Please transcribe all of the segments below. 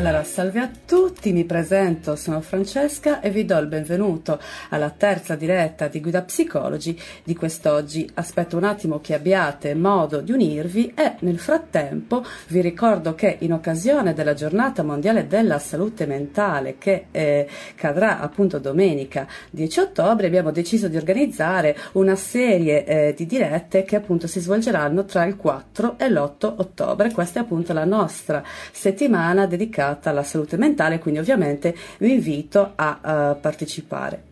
Allora, salve a tutti, mi presento, sono Francesca e vi do il benvenuto alla terza diretta di Guida Psicologi di quest'oggi. Aspetto un attimo che abbiate modo di unirvi e nel frattempo vi ricordo che in occasione della giornata mondiale della salute mentale che eh, cadrà appunto domenica 10 ottobre abbiamo deciso di organizzare una serie eh, di dirette che appunto si svolgeranno tra il 4 e l'8 ottobre. Questa è appunto la nostra settimana dedicata legata alla salute mentale, quindi ovviamente vi invito a uh, partecipare.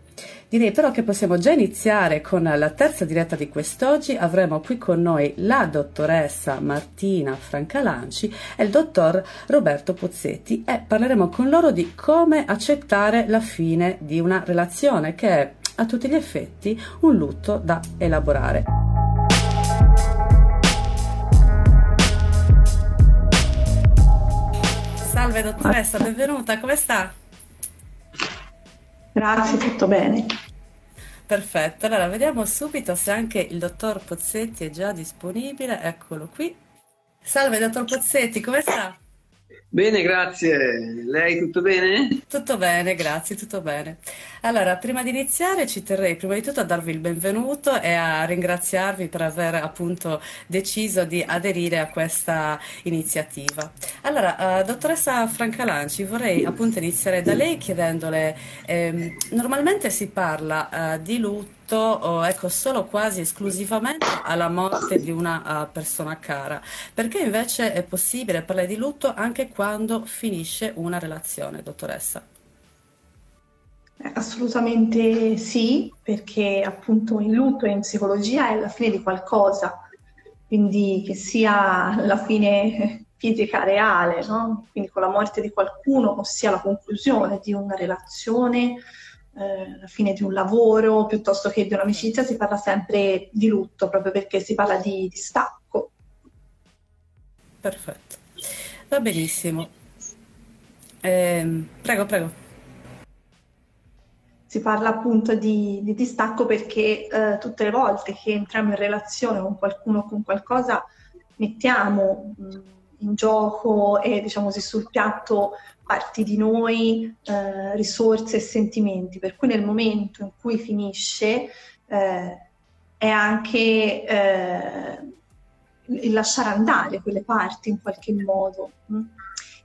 Direi però che possiamo già iniziare con la terza diretta di quest'oggi. Avremo qui con noi la dottoressa Martina Francalanci e il dottor Roberto Pozzetti e parleremo con loro di come accettare la fine di una relazione che è a tutti gli effetti un lutto da elaborare. Salve dottoressa, benvenuta, come sta? Grazie, tutto bene. Perfetto, allora vediamo subito se anche il dottor Pozzetti è già disponibile, eccolo qui. Salve dottor Pozzetti, come sta? Bene, grazie. Lei tutto bene? Tutto bene, grazie, tutto bene. Allora, prima di iniziare ci terrei prima di tutto a darvi il benvenuto e a ringraziarvi per aver appunto deciso di aderire a questa iniziativa. Allora, uh, dottoressa Francalanci, vorrei appunto iniziare da lei chiedendole, ehm, normalmente si parla uh, di lutto o ecco, solo quasi esclusivamente alla morte di una uh, persona cara, perché invece è possibile parlare di lutto anche quando finisce una relazione, dottoressa? Assolutamente sì, perché appunto il lutto in psicologia è la fine di qualcosa, quindi che sia la fine fisica reale, no? quindi con la morte di qualcuno, ossia la conclusione di una relazione, eh, la fine di un lavoro, piuttosto che di un'amicizia, si parla sempre di lutto, proprio perché si parla di, di stacco. Perfetto, va benissimo. Eh, prego, prego si parla appunto di, di distacco perché eh, tutte le volte che entriamo in relazione con qualcuno o con qualcosa mettiamo mh, in gioco e diciamo così sul piatto parti di noi, eh, risorse e sentimenti, per cui nel momento in cui finisce eh, è anche eh, il lasciare andare quelle parti in qualche modo. Mh?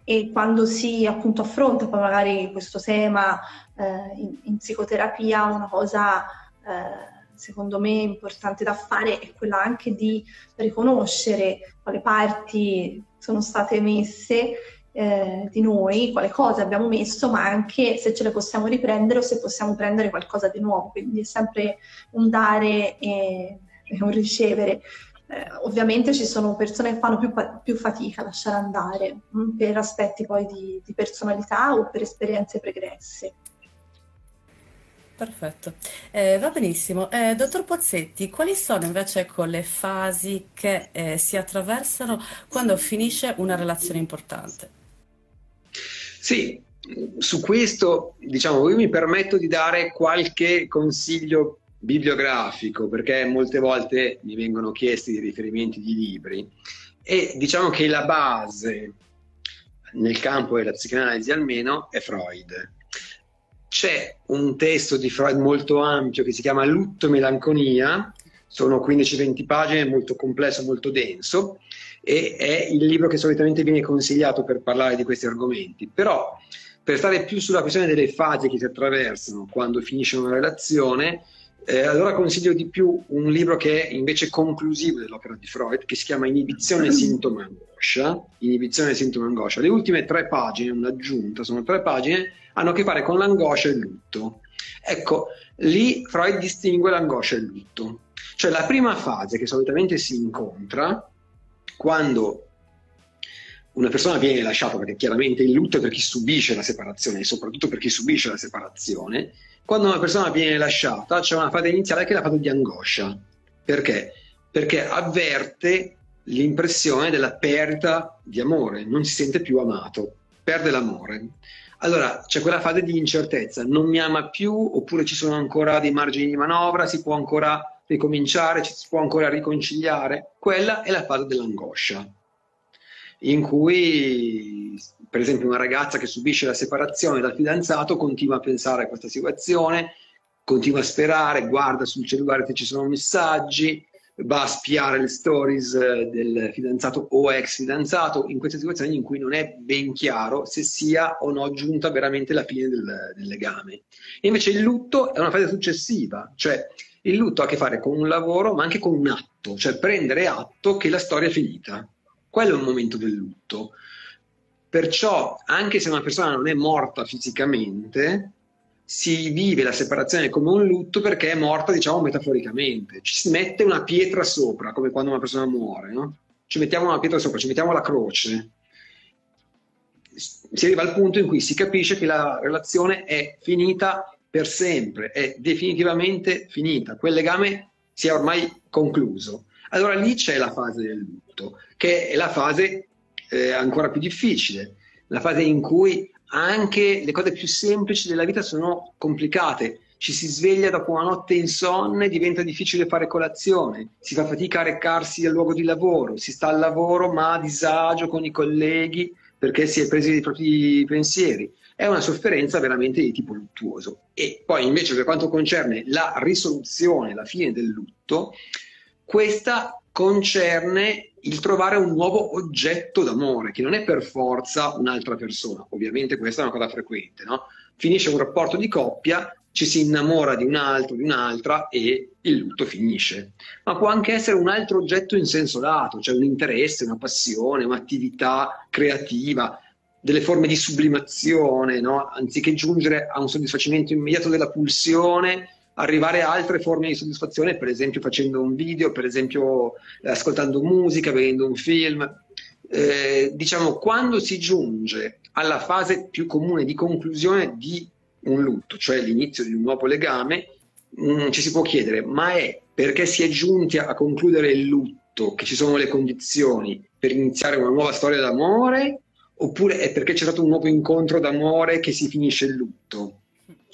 e quando si appunto affronta poi magari questo tema eh, in, in, psicoterapia, una cosa eh, secondo me importante da fare è quella anche di riconoscere quali parti sono state messe eh, di noi, quale cose abbiamo messo, ma anche se ce le possiamo riprendere o se possiamo prendere qualcosa di nuovo. Quindi è sempre un dare e, e un ricevere eh, ovviamente ci sono persone che fanno più, più fatica a lasciare andare mh, mm, per aspetti poi di, di, personalità o per esperienze pregresse. Perfetto, eh, va benissimo. Eh, dottor Pozzetti, quali sono invece ecco, le fasi che eh, si attraversano quando finisce una relazione importante? Sì, su questo diciamo, io mi permetto di dare qualche consiglio bibliografico, perché molte volte mi vengono chiesti dei riferimenti di libri e diciamo che la base nel campo della psicanalisi almeno è Freud. C'è un testo di Freud molto ampio che si chiama Lutto e melanconia, sono 15-20 pagine, molto complesso, molto denso e è il libro che solitamente viene consigliato per parlare di questi argomenti. Però per stare più sulla questione delle fasi che si attraversano quando finisce una relazione, eh, allora consiglio di più un libro che è invece conclusivo dell'opera di Freud, che si chiama Inibizione, Sintomo e Angoscia. Inibizione, Sintomo e Angoscia. Le ultime tre pagine, un'aggiunta, sono tre pagine, hanno a che fare con l'angoscia e il lutto. Ecco, lì Freud distingue l'angoscia e il lutto. Cioè la prima fase che solitamente si incontra quando una persona viene lasciata, perché chiaramente il lutto è per chi subisce la separazione e soprattutto per chi subisce la separazione, quando una persona viene lasciata c'è una fase iniziale che è la fase di angoscia. Perché? perché avverte l'impressione della perdita di amore, non si sente più amato, perde l'amore. Allora c'è quella fase di incertezza, non mi ama più oppure ci sono ancora dei margini di manovra, si può ancora ricominciare, ci si può ancora riconciliare. Quella è la fase dell'angoscia, in cui per esempio una ragazza che subisce la separazione dal fidanzato continua a pensare a questa situazione, continua a sperare, guarda sul cellulare se ci sono messaggi, va a spiare le stories eh, del fidanzato o ex fidanzato in queste situazioni in cui non è ben chiaro se sia o no giunta veramente la fine del, del legame. E invece il lutto è una fase successiva, cioè il lutto ha a che fare con un lavoro ma anche con un atto, cioè prendere atto che la storia è finita. Quello è un momento del lutto. Perciò, anche se una persona non è morta fisicamente, si vive la separazione come un lutto perché è morta, diciamo, metaforicamente. Ci si mette una pietra sopra, come quando una persona muore, no? Ci mettiamo una pietra sopra, ci mettiamo la croce. Si arriva al punto in cui si capisce che la relazione è finita per sempre, è definitivamente finita. Quel legame si è ormai concluso. Allora lì c'è la fase del lutto, che è la fase eh, ancora più difficile, la fase in cui anche le cose più semplici della vita sono complicate. Ci si sveglia dopo una notte insonne, diventa difficile fare colazione, si fa fatica a recarsi al luogo di lavoro, si sta al lavoro ma a disagio con i colleghi perché si è presi dei propri pensieri. È una sofferenza veramente di tipo luttuoso. E poi invece per quanto concerne la risoluzione, la fine del lutto, questa concerne il trovare un nuovo oggetto d'amore, che non è per forza un'altra persona. Ovviamente questa è una cosa frequente, no? Finisce un rapporto di coppia, ci si innamora di un altro, di un'altra e il lutto finisce. Ma può anche essere un altro oggetto in senso lato, cioè un interesse, una passione, un'attività creativa, delle forme di sublimazione, no? Anziché giungere a un soddisfacimento immediato della pulsione, arrivare a altre forme di soddisfazione, per esempio facendo un video, per esempio eh, ascoltando musica, vedendo un film. Eh, diciamo, quando si giunge alla fase più comune di conclusione di un lutto, cioè l'inizio di un nuovo legame, mh, mm, ci si può chiedere, ma è perché si è giunti a concludere il lutto che ci sono le condizioni per iniziare una nuova storia d'amore, oppure è perché c'è stato un nuovo incontro d'amore che si finisce il lutto?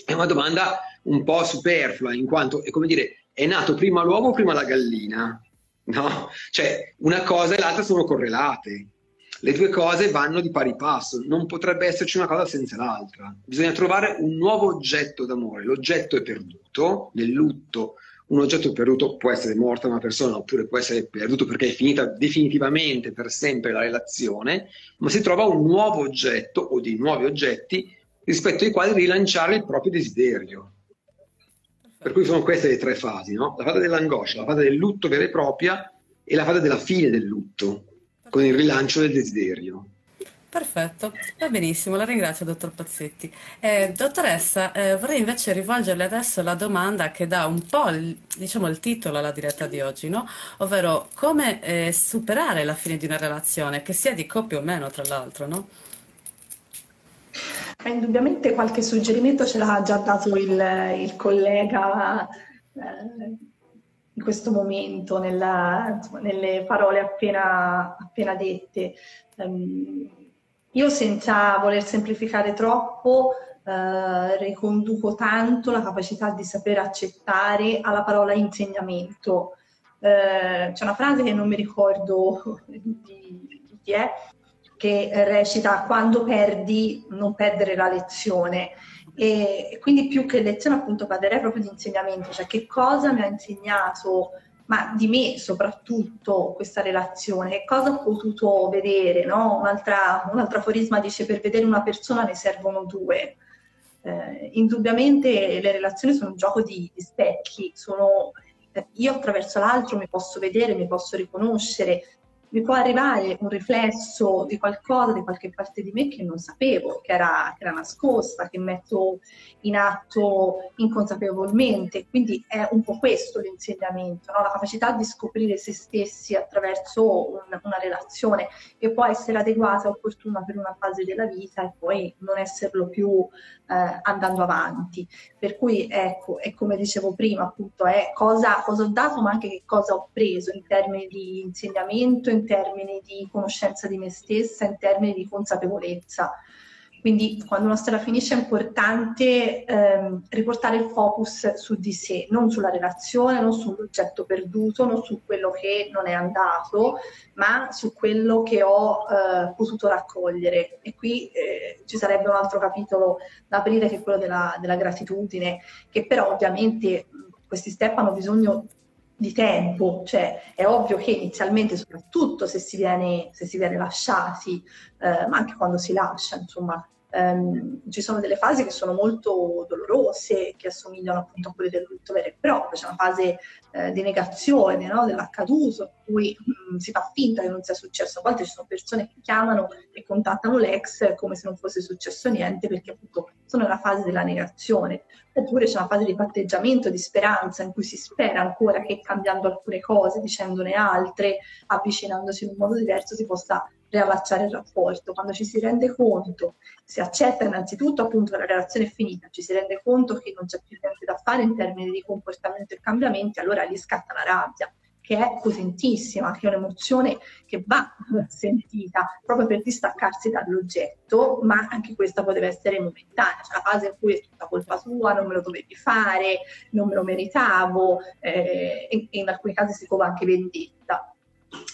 È una domanda un po' superflua, in quanto è come dire, è nato prima l'uovo o prima la gallina? No? Cioè, una cosa e l'altra sono correlate. Le due cose vanno di pari passo, non potrebbe esserci una cosa senza l'altra. Bisogna trovare un nuovo oggetto d'amore. L'oggetto è perduto, nel lutto un oggetto perduto può essere morta una persona oppure può essere perduto perché è finita definitivamente per sempre la relazione, ma si trova un nuovo oggetto o dei nuovi oggetti rispetto ai quali rilanciare il proprio desiderio. Per cui sono queste le tre fasi, no? la fase dell'angoscia, la fase del lutto vera e propria e la fase della fine del lutto, con il rilancio del desiderio. Perfetto, va benissimo, la ringrazio dottor Pazzetti. Eh, dottoressa, eh, vorrei invece rivolgerle adesso la domanda che dà un po' il, diciamo, il titolo alla diretta di oggi, no? ovvero come eh, superare la fine di una relazione, che sia di coppia o meno tra l'altro. No? Eh, indubbiamente qualche suggerimento ce l'ha già dato il, il collega eh, in questo momento, nella, insomma, nelle parole appena, appena dette. Um, io senza voler semplificare troppo eh, riconduco tanto la capacità di saper accettare alla parola insegnamento. Eh, c'è una frase che non mi ricordo di, di chi è, che recita quando perdi non perdere la lezione e quindi più che lezione appunto parlerei proprio di insegnamento, cioè che cosa mi ha insegnato, ma di me soprattutto questa relazione, che cosa ho potuto vedere, no? Un'altra, un altro aforisma dice per vedere una persona ne servono due. Eh, indubbiamente le relazioni sono un gioco di, di specchi, sono, io attraverso l'altro mi posso vedere, mi posso riconoscere, mi può arrivare un riflesso di qualcosa, di qualche parte di me che non sapevo, che era, che era nascosta, che metto in atto inconsapevolmente. Quindi è un po' questo l'insegnamento, no? la capacità di scoprire se stessi attraverso un, una relazione che può essere adeguata e opportuna per una fase della vita e poi non esserlo più eh, andando avanti. Per cui ecco, è come dicevo prima, appunto, è cosa, cosa ho dato ma anche che cosa ho preso in termini di insegnamento, in termini di conoscenza di me stessa, in termini di consapevolezza. Quindi quando una storia finisce è importante ehm, riportare il focus su di sé, non sulla relazione, non sull'oggetto perduto, non su quello che non è andato, ma su quello che ho eh, potuto raccogliere. E qui eh, ci sarebbe un altro capitolo da aprire che è quello della, della gratitudine, che però ovviamente questi step hanno bisogno di tempo, cioè è ovvio che inizialmente, soprattutto se si viene, se si viene lasciati, eh, ma anche quando si lascia, insomma, ehm, ci sono delle fasi che sono molto dolorose, che assomigliano appunto a quelle del lutto vero e proprio, c'è una fase eh, di negazione no? dell'accaduto, in cui mh, mm, si fa finta che non sia successo. A volte ci sono persone che chiamano e contattano l'ex come se non fosse successo niente, perché appunto sono nella fase della negazione. Oppure c'è una fase di patteggiamento, di speranza, in cui si spera ancora che cambiando alcune cose, dicendone altre, avvicinandosi in un modo diverso, si possa riallacciare il rapporto. Quando ci si rende conto, si accetta innanzitutto appunto che la relazione è finita, ci si rende conto che non c'è più niente da fare in termini di comportamento e cambiamenti, allora lì scatta la rabbia che è potentissima, che è un'emozione che va sentita proprio per distaccarsi dall'oggetto, ma anche questa poteva essere momentanea, cioè la fase in cui è tutta colpa sua, non me lo dovevi fare, non me lo meritavo, eh, e in alcuni casi si trova anche vendetta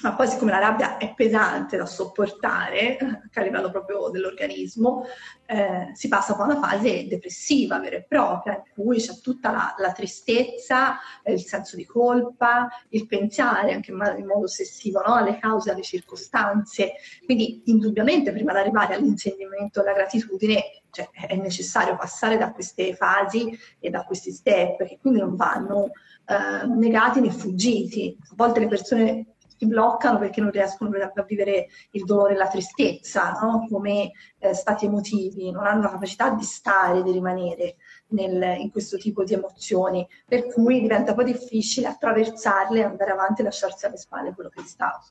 ma poi siccome la rabbia è pesante da sopportare, anche a livello proprio dell'organismo, eh, si passa poi a una fase depressiva vera e propria, in cui c'è tutta la, la tristezza, eh, il senso di colpa, il pensare anche in, modo ossessivo no? alle cause, alle circostanze. Quindi indubbiamente prima di arrivare all'insegnamento della gratitudine cioè, è necessario passare da queste fasi e da questi step che quindi non vanno eh, negati né fuggiti. A volte le persone si bloccano perché non riescono a vivere il dolore e la tristezza no? come eh, stati emotivi, non hanno la capacità di stare, di rimanere nel, in questo tipo di emozioni, per cui diventa poi difficile attraversarle, andare avanti e lasciarsi alle spalle quello che è stato.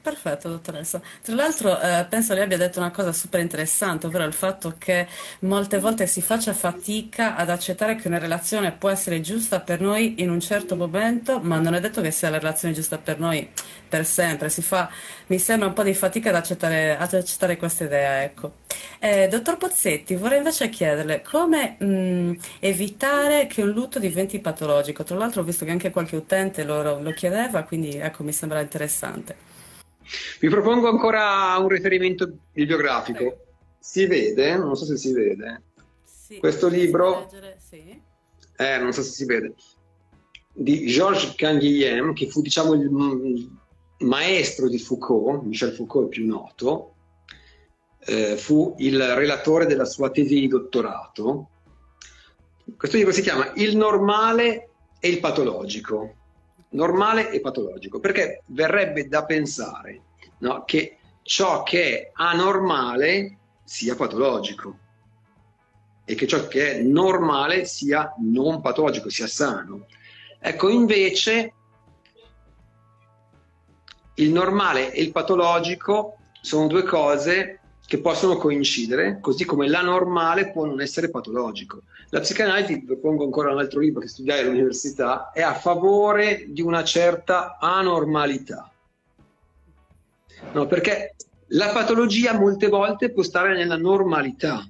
Perfetto, dottoressa. Tra l'altro, eh, penso lei abbia detto una cosa super interessante, ovvero il fatto che molte volte si faccia fatica ad accettare che una relazione può essere giusta per noi in un certo momento, ma non è detto che sia la relazione giusta per noi per sempre. Si fa, mi sembra un po' di fatica ad accettare, ad accettare questa idea, ecco. Eh, dottor Pozzetti, vorrei invece chiederle come mh, evitare che un lutto diventi patologico. Tra l'altro ho visto che anche qualche utente lo, lo chiedeva, quindi ecco, mi sembra interessante. Vi propongo ancora un riferimento bibliografico. Si vede, non so se si vede, sì, questo libro, leggere, sì. eh, non so se si vede, di Georges Canguilhem, che fu diciamo il maestro di Foucault, Michel Foucault il più noto, eh, fu il relatore della sua tesi di dottorato. Questo libro si chiama Il normale e il patologico normale e patologico, perché verrebbe da pensare no, che ciò che è anormale sia patologico e che ciò che è normale sia non patologico, sia sano. Ecco, invece il normale e il patologico sono due cose che possono coincidere, così come l'anormale può non essere patologico. La psicanalisi, propongo ancora un altro libro che studiai all'università, è a favore di una certa anormalità. No, perché la patologia molte volte può stare nella normalità,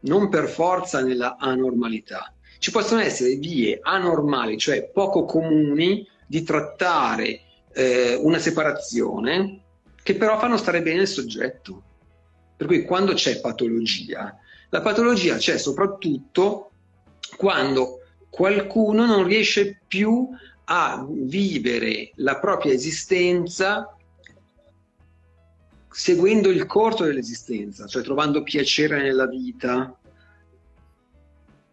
non per forza nella anormalità. Ci possono essere vie anormali, cioè poco comuni, di trattare eh, una separazione, che però fanno stare bene il soggetto. Per cui quando c'è patologia, la patologia c'è soprattutto quando qualcuno non riesce più a vivere la propria esistenza seguendo il corso dell'esistenza, cioè trovando piacere nella vita,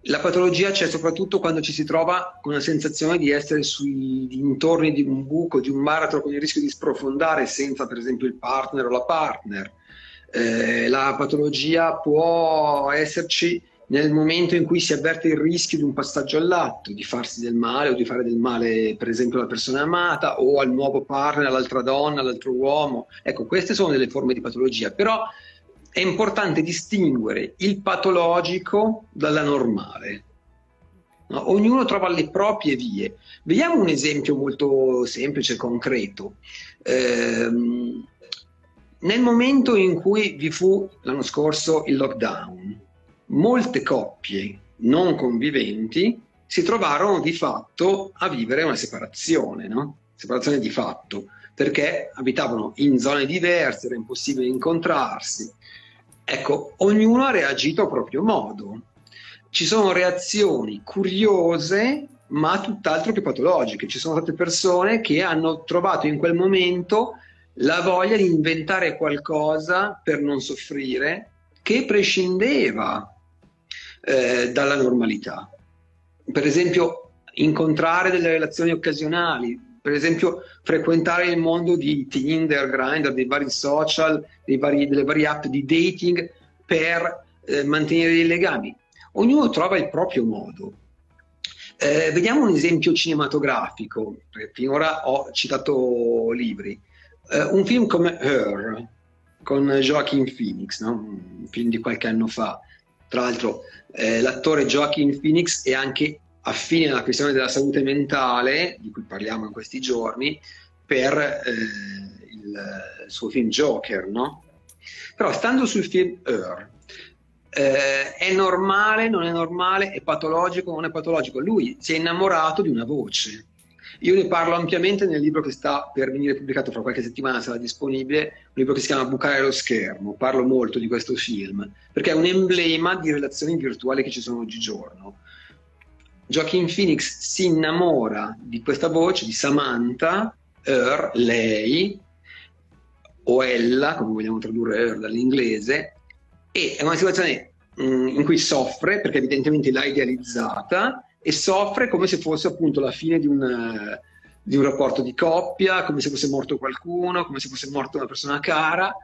La patologia c'è soprattutto quando ci si trova con la sensazione di essere sui dintorni di un buco, di un baratro con il rischio di sprofondare senza per esempio il partner o la partner. Eh, la patologia può esserci nel momento in cui si avverte il rischio di un passaggio all'atto, di farsi del male o di fare del male per esempio alla persona amata o al nuovo partner, all'altra donna, all'altro uomo. Ecco, queste sono delle forme di patologia, però è importante distinguere il patologico dalla normale. No? Ognuno trova le proprie vie. Vediamo un esempio molto semplice concreto. Eh, nel momento in cui vi fu l'anno scorso il lockdown, molte coppie non conviventi si trovarono di fatto a vivere una separazione, no? separazione di fatto, perché abitavano in zone diverse, era impossibile incontrarsi. Ecco, ognuno ha reagito a proprio modo. Ci sono reazioni curiose, ma tutt'altro che patologiche. Ci sono state persone che hanno trovato in quel momento la voglia di inventare qualcosa per non soffrire che prescindeva eh, dalla normalità. Per esempio, incontrare delle relazioni occasionali, per esempio frequentare il mondo di Tinder, Grindr, dei vari social, dei vari, delle varie app di dating per eh, mantenere dei legami. Ognuno trova il proprio modo. Eh, vediamo un esempio cinematografico, perché finora ho citato libri. Eh, un film come Her, con Joaquin Phoenix, no? un film di qualche anno fa. Tra l'altro eh, l'attore Joaquin Phoenix è anche affine alla questione della salute mentale, di cui parliamo in questi giorni, per eh, il, suo film Joker, no? Però stando sul film Her, eh, è normale, non è normale, è patologico, non è patologico. Lui si è innamorato di una voce. Io ne parlo ampiamente nel libro che sta per venire pubblicato fra qualche settimana, sarà disponibile, un libro che si chiama Bucare lo schermo. Parlo molto di questo film, perché è un emblema di relazioni virtuali che ci sono oggigiorno. Joaquin Phoenix si innamora di questa voce, di Samantha, her, lei, o ella, come vogliamo tradurre her dall'inglese, e è una situazione mm, in cui soffre, perché evidentemente l'ha idealizzata, e soffre come se fosse appunto la fine di un, di un rapporto di coppia, come se fosse morto qualcuno, come se fosse morta una persona cara,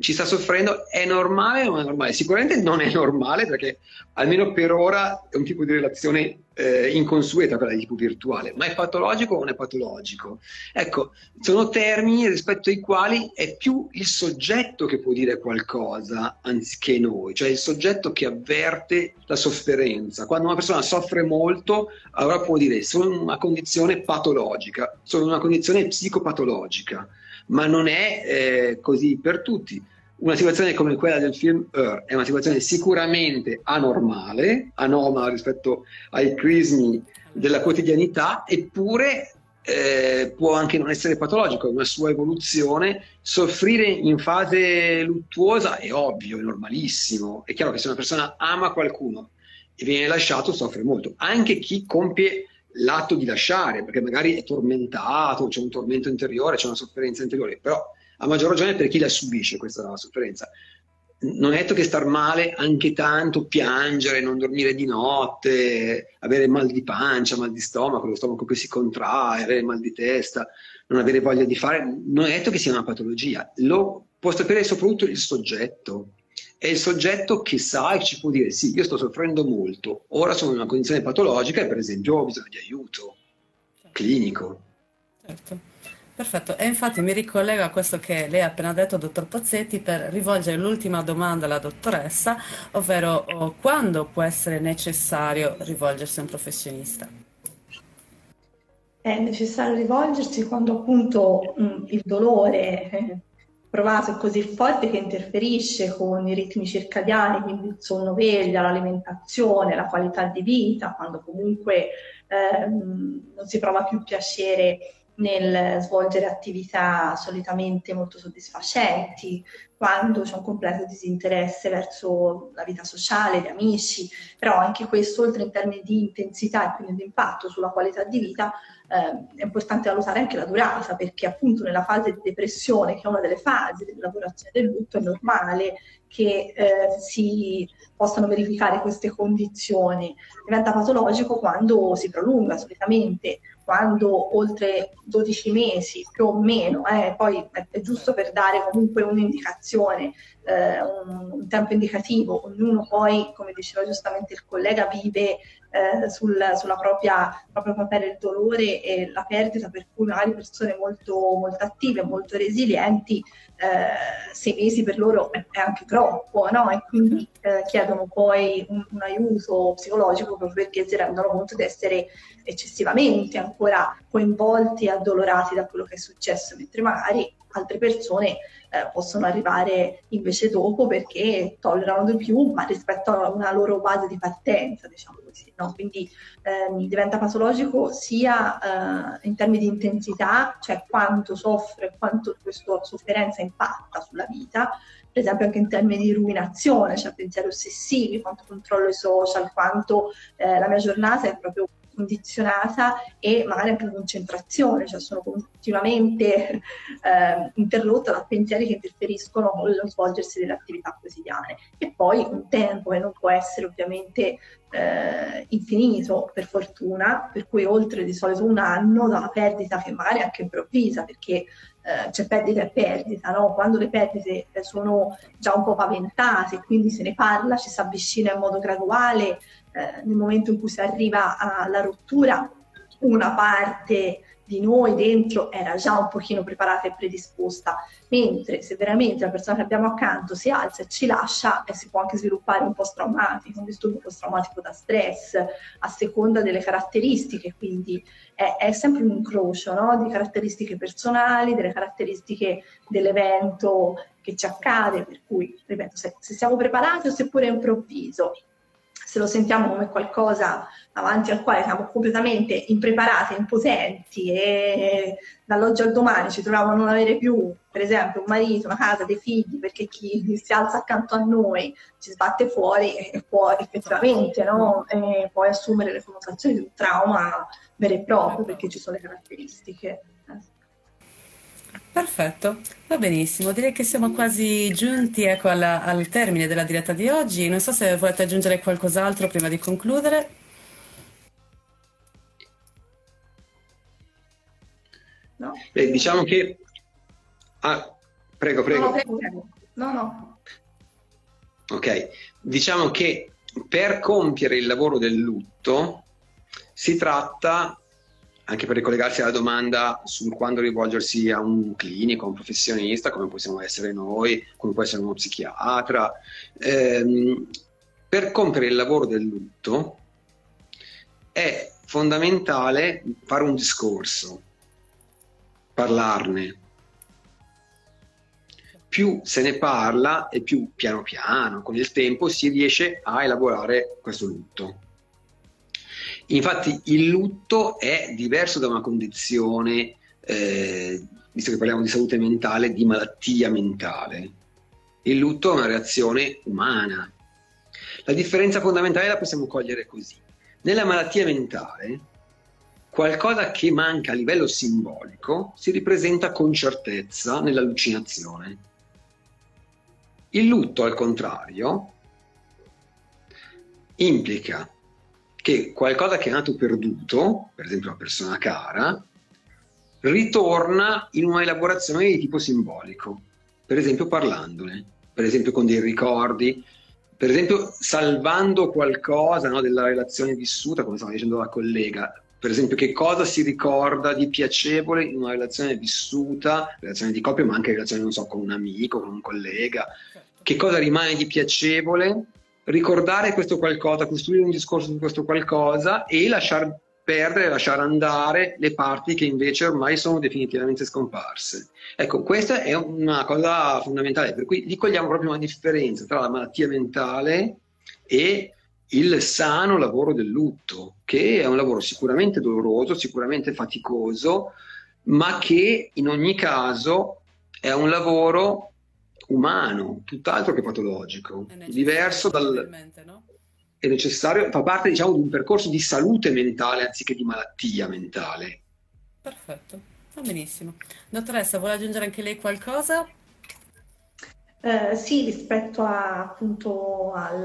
ci sta soffrendo, è normale o non è normale? Sicuramente non è normale perché almeno per ora è un tipo di relazione eh, inconsueta quella di tipo virtuale, ma è patologico o non è patologico? Ecco, sono termini rispetto ai quali è più il soggetto che può dire qualcosa anziché noi, cioè il soggetto che avverte la sofferenza. Quando una persona soffre molto, allora può dire sono in una condizione patologica, sono in una condizione psicopatologica ma non è eh, così per tutti. Una situazione come quella del film Her è una situazione sicuramente anormale, anomala rispetto ai crismi della quotidianità, eppure eh, può anche non essere patologico, è una sua evoluzione. Soffrire in fase luttuosa è ovvio, è normalissimo. È chiaro che se una persona ama qualcuno e viene lasciato, soffre molto. Anche chi compie l'atto di lasciare, perché magari è tormentato, c'è un tormento interiore, c'è una sofferenza interiore, però a maggior ragione per chi la subisce questa sofferenza. Non è detto che star male anche tanto, piangere, non dormire di notte, avere mal di pancia, mal di stomaco, lo stomaco che si contrae, avere mal di testa, non avere voglia di fare, non è detto che sia una patologia, lo può sapere soprattutto il soggetto è il soggetto che sa e ci può dire sì, io sto soffrendo molto, ora sono in una condizione patologica e per esempio ho bisogno di aiuto certo. clinico. Certo. Perfetto, e infatti mi ricollego a questo che lei ha appena detto, dottor Pozzetti, per rivolgere l'ultima domanda alla dottoressa, ovvero oh, quando può essere necessario rivolgersi a un professionista? È necessario rivolgersi quando appunto mh, il dolore eh, provato è così forte che interferisce con i ritmi circadiani, quindi il sonno-veglia, l'alimentazione, la qualità di vita, quando comunque ehm, non si prova più piacere nel svolgere attività solitamente molto soddisfacenti, quando c'è un completo disinteresse verso la vita sociale, gli amici, però anche questo, oltre in termini di intensità e quindi di impatto sulla qualità di vita, eh, è importante valutare anche la durata, perché appunto nella fase di depressione, che è una delle fasi dell'elaborazione del lutto, è normale che eh, si possano verificare queste condizioni. Diventa patologico quando si prolunga solitamente quando oltre 12 mesi più o meno, eh, poi è, giusto per dare comunque un'indicazione, eh, un, un, tempo indicativo, ognuno poi, come diceva giustamente il collega, vive eh, sul, sulla propria, proprio papere il dolore e la perdita, per cui magari persone molto, molto attive, molto resilienti, eh, sei mesi per loro è, è anche troppo, no? E quindi eh, chiedono poi un, un, aiuto psicologico proprio perché si rendono conto di essere eccessivamente ancora coinvolti e addolorati da quello che è successo, mentre magari altre persone eh, possono arrivare invece dopo perché tollerano di più, ma rispetto a una loro base di partenza, diciamo così. No? Quindi ehm, diventa patologico sia eh, in termini di intensità, cioè quanto soffre, quanto questa sofferenza impatta sulla vita, per esempio anche in termini di ruminazione, cioè pensieri ossessivi, quanto controllo i social, quanto eh, la mia giornata è proprio condizionata e magari anche la concentrazione, cioè sono continuamente eh, interrotta da pensieri che interferiscono con lo svolgersi delle attività quotidiane. E poi un tempo che non può essere ovviamente eh, infinito, per fortuna, per cui oltre di solito un anno da una perdita che magari è anche improvvisa, perché eh, c'è perdita e perdita, no? quando le perdite sono già un po' paventate, quindi se ne parla, ci si avvicina in modo graduale, eh, nel momento in cui si arriva alla rottura, una parte di noi dentro era già un pochino preparata e predisposta, mentre se veramente la persona che abbiamo accanto si alza e ci lascia, eh, si può anche sviluppare un post-traumatico, un disturbo post-traumatico da stress, a seconda delle caratteristiche, quindi è, è sempre un incrocio no? di caratteristiche personali, delle caratteristiche dell'evento che ci accade, per cui, ripeto, se, se siamo preparati o seppure improvviso, se lo sentiamo come qualcosa avanti al quale siamo completamente impreparati, impotenti e dall'oggi al domani ci troviamo a non avere più, per esempio, un marito, una casa, dei figli, perché chi si alza accanto a noi ci sbatte fuori e può effettivamente no? e poi assumere le connotazioni di un trauma vero e proprio perché ci sono le caratteristiche. Perfetto, va benissimo. Direi che siamo quasi giunti ecco, alla, al termine della diretta di oggi. Non so se volete aggiungere qualcos'altro prima di concludere. No? Beh, diciamo che... Ah, prego, prego. No, prego, prego. No, no. Ok, diciamo che per compiere il lavoro del lutto si tratta anche per ricollegarsi alla domanda su quando rivolgersi a un clinico, a un professionista, come possiamo essere noi, come può essere uno psichiatra, ehm, per compiere il lavoro del lutto è fondamentale fare un discorso, parlarne. Più se ne parla e più piano piano, con il tempo, si riesce a elaborare questo lutto. Infatti il lutto è diverso da una condizione, eh, visto che parliamo di salute mentale, di malattia mentale. Il lutto è una reazione umana. La differenza fondamentale la possiamo cogliere così. Nella malattia mentale, qualcosa che manca a livello simbolico si ripresenta con certezza nell'allucinazione. Il lutto, al contrario, implica che qualcosa che è nato perduto, per esempio una persona cara, ritorna in una elaborazione di tipo simbolico, per esempio parlandone, per esempio con dei ricordi, per esempio salvando qualcosa no, della relazione vissuta, come stava dicendo la collega, per esempio che cosa si ricorda di piacevole in una relazione vissuta, relazione di coppia, ma anche relazione, non so, con un amico, con un collega, che cosa rimane di piacevole ricordare questo qualcosa, costruire un discorso su questo qualcosa e lasciar perdere, lasciare andare le parti che invece ormai sono definitivamente scomparse. Ecco, questa è una cosa fondamentale, per cui lì cogliamo proprio una differenza tra la malattia mentale e il sano lavoro del lutto, che è un lavoro sicuramente doloroso, sicuramente faticoso, ma che in ogni caso è un lavoro umano, tutt'altro che patologico, diverso dal... No? È necessario, fa parte diciamo di un percorso di salute mentale anziché di malattia mentale. Perfetto, va benissimo. Dottoressa, vuole aggiungere anche lei qualcosa? Eh, sì, rispetto a, appunto al,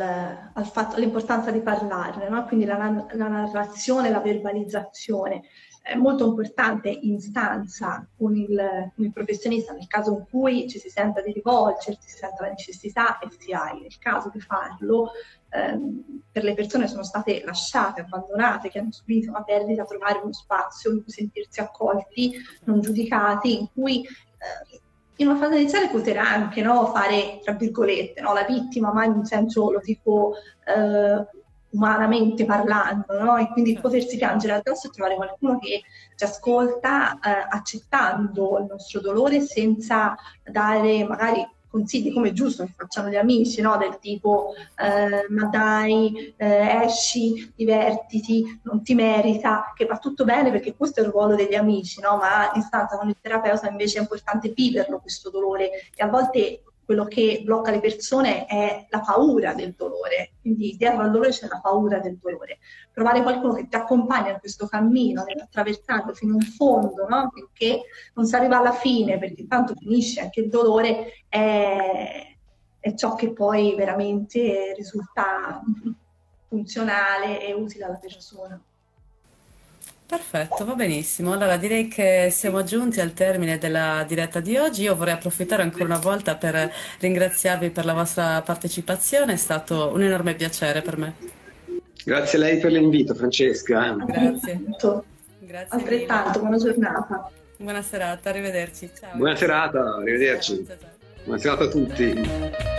al fatto, all'importanza di parlarne, no? quindi la, la narrazione, la verbalizzazione è molto importante in stanza con il, con il, professionista nel caso in cui ci si senta di rivolgersi, si senta la necessità e si ha il caso di farlo. Ehm, per le persone che sono state lasciate, abbandonate, che hanno subito una perdita, trovare uno spazio in cui sentirsi accolti, non giudicati, in cui eh, in una fase iniziale potrà anche no, fare, tra virgolette, no, la vittima, ma in un senso lo dico eh, umanamente parlando, no? e quindi potersi piangere addosso e trovare qualcuno che ci ascolta eh, accettando il nostro dolore senza dare magari consigli come è giusto che facciano gli amici, no? del tipo eh, ma dai, eh, esci, divertiti, non ti merita, che va tutto bene perché questo è il ruolo degli amici, no? ma in stanza con il terapeuta invece è importante viverlo questo dolore e a volte quello che blocca le persone è la paura del dolore, quindi dietro al dolore c'è la paura del dolore. Trovare qualcuno che ti accompagna in questo cammino, attraversando fino in fondo, no? finché non si arriva alla fine, perché tanto finisce anche il dolore, è, è ciò che poi veramente risulta funzionale e utile alla persona. Perfetto, va benissimo. Allora direi che siamo giunti al termine della diretta di oggi. Io vorrei approfittare ancora una volta per ringraziarvi per la vostra partecipazione, è stato un enorme piacere per me. Grazie a lei per l'invito, Francesca. Grazie. Grazie Altrettanto, buona giornata. Buona serata, arrivederci. Ciao. Buona serata, arrivederci. Ciao, ciao. Buona serata a tutti.